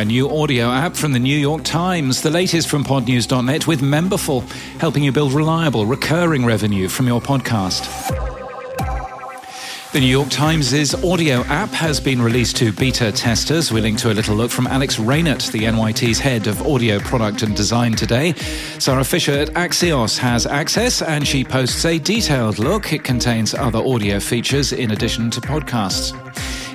a new audio app from the New York Times, the latest from podnews.net with Memberful, helping you build reliable, recurring revenue from your podcast. The New York Times' audio app has been released to beta testers. We link to a little look from Alex Reinert, the NYT's head of audio product and design today. Sara Fischer at Axios has access and she posts a detailed look. It contains other audio features in addition to podcasts.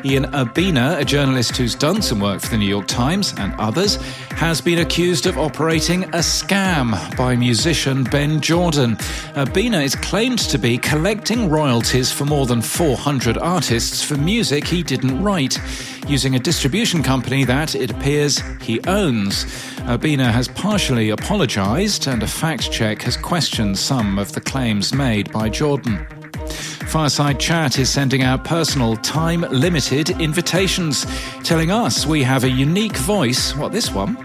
Ian Urbina, a journalist who's done some work for the New York Times and others, has been accused of operating a scam by musician Ben Jordan. Urbina is claimed to be collecting royalties for more than 400 artists for music he didn't write, using a distribution company that, it appears, he owns. Urbina has partially apologized, and a fact check has questioned some of the claims made by Jordan. Fireside Chat is sending out personal, time limited invitations, telling us we have a unique voice, what this one,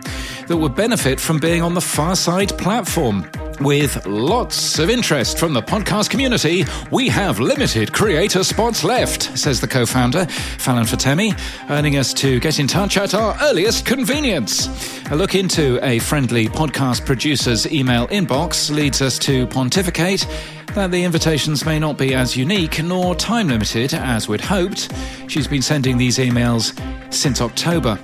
that would benefit from being on the Fireside platform. With lots of interest from the podcast community, we have limited creator spots left, says the co founder, Fallon Fatemi, earning us to get in touch at our earliest convenience. A look into a friendly podcast producer's email inbox leads us to pontificate that the invitations may not be as unique nor time limited as we'd hoped. She's been sending these emails since October.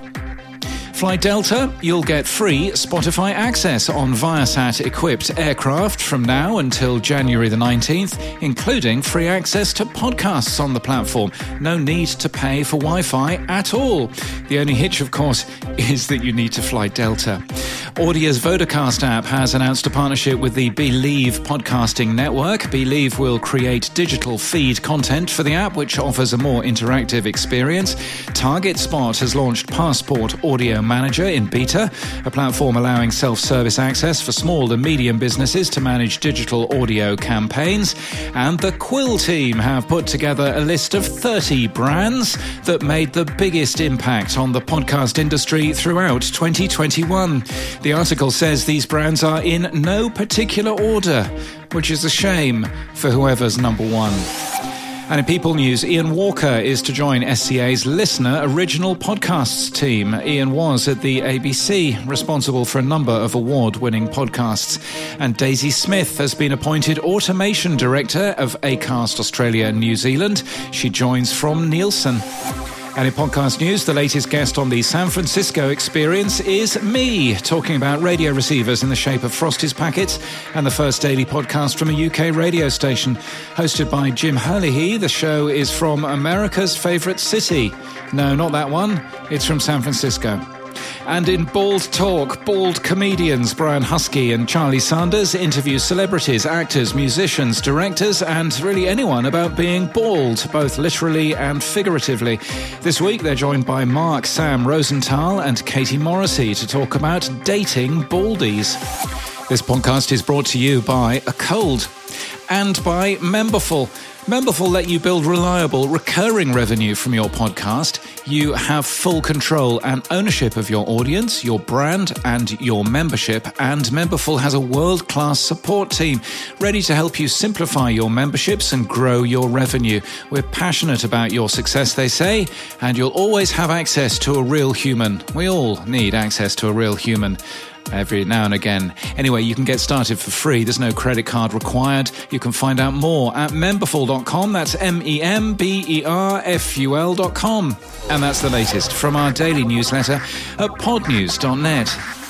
Fly Delta, you'll get free Spotify access on Viasat equipped aircraft from now until January the 19th, including free access to podcasts on the platform. No need to pay for Wi Fi at all. The only hitch, of course, is that you need to fly Delta. Audia's Vodacast app has announced a partnership with the Believe podcasting network. Believe will create digital feed content for the app, which offers a more interactive experience. Target Spot has launched Passport Audio Manager in beta, a platform allowing self service access for small and medium businesses to manage digital audio campaigns. And the Quill team have put together a list of 30 brands that made the biggest impact on the podcast industry throughout 2021. The article says these brands are in no particular order, which is a shame for whoever's number one. And in People News, Ian Walker is to join SCA's LiSTNR Original Podcasts team. Ian was at the ABC, responsible for a number of award winning podcasts. And Daisy Smith has been appointed Automation Director of ACAST Australia and New Zealand. She joins from Nielsen. And in podcast news, the latest guest on the San Francisco experience is me, talking about radio receivers in the shape of Frosties packets and the first daily podcast from a UK radio station. Hosted by Jim Herlihy, the show is from America's favourite city. No, not that one. It's from San Francisco. And in Bald Talk, bald comedians Brian Huskey and Charlie Sanders interview celebrities, actors, musicians, directors, and really anyone about being bald, both literally and figuratively. This week they're joined by Mark Sam Rosenthal and Katie Morrissey to talk about dating baldies. This podcast is brought to you by A Cold and by Memberful. Memberful let you build reliable, recurring revenue from your podcast. You have full control and ownership of your audience, your brand, and your membership. And Memberful has a world class support team ready to help you simplify your memberships and grow your revenue. We're passionate about your success, they say, and you'll always have access to a real human. We all need access to a real human every now and again. Anyway, you can get started for free. There's no credit card required. You can find out more at memberful.com. That's M E M B E R F U L.com. And that's the latest from our daily newsletter at podnews.net.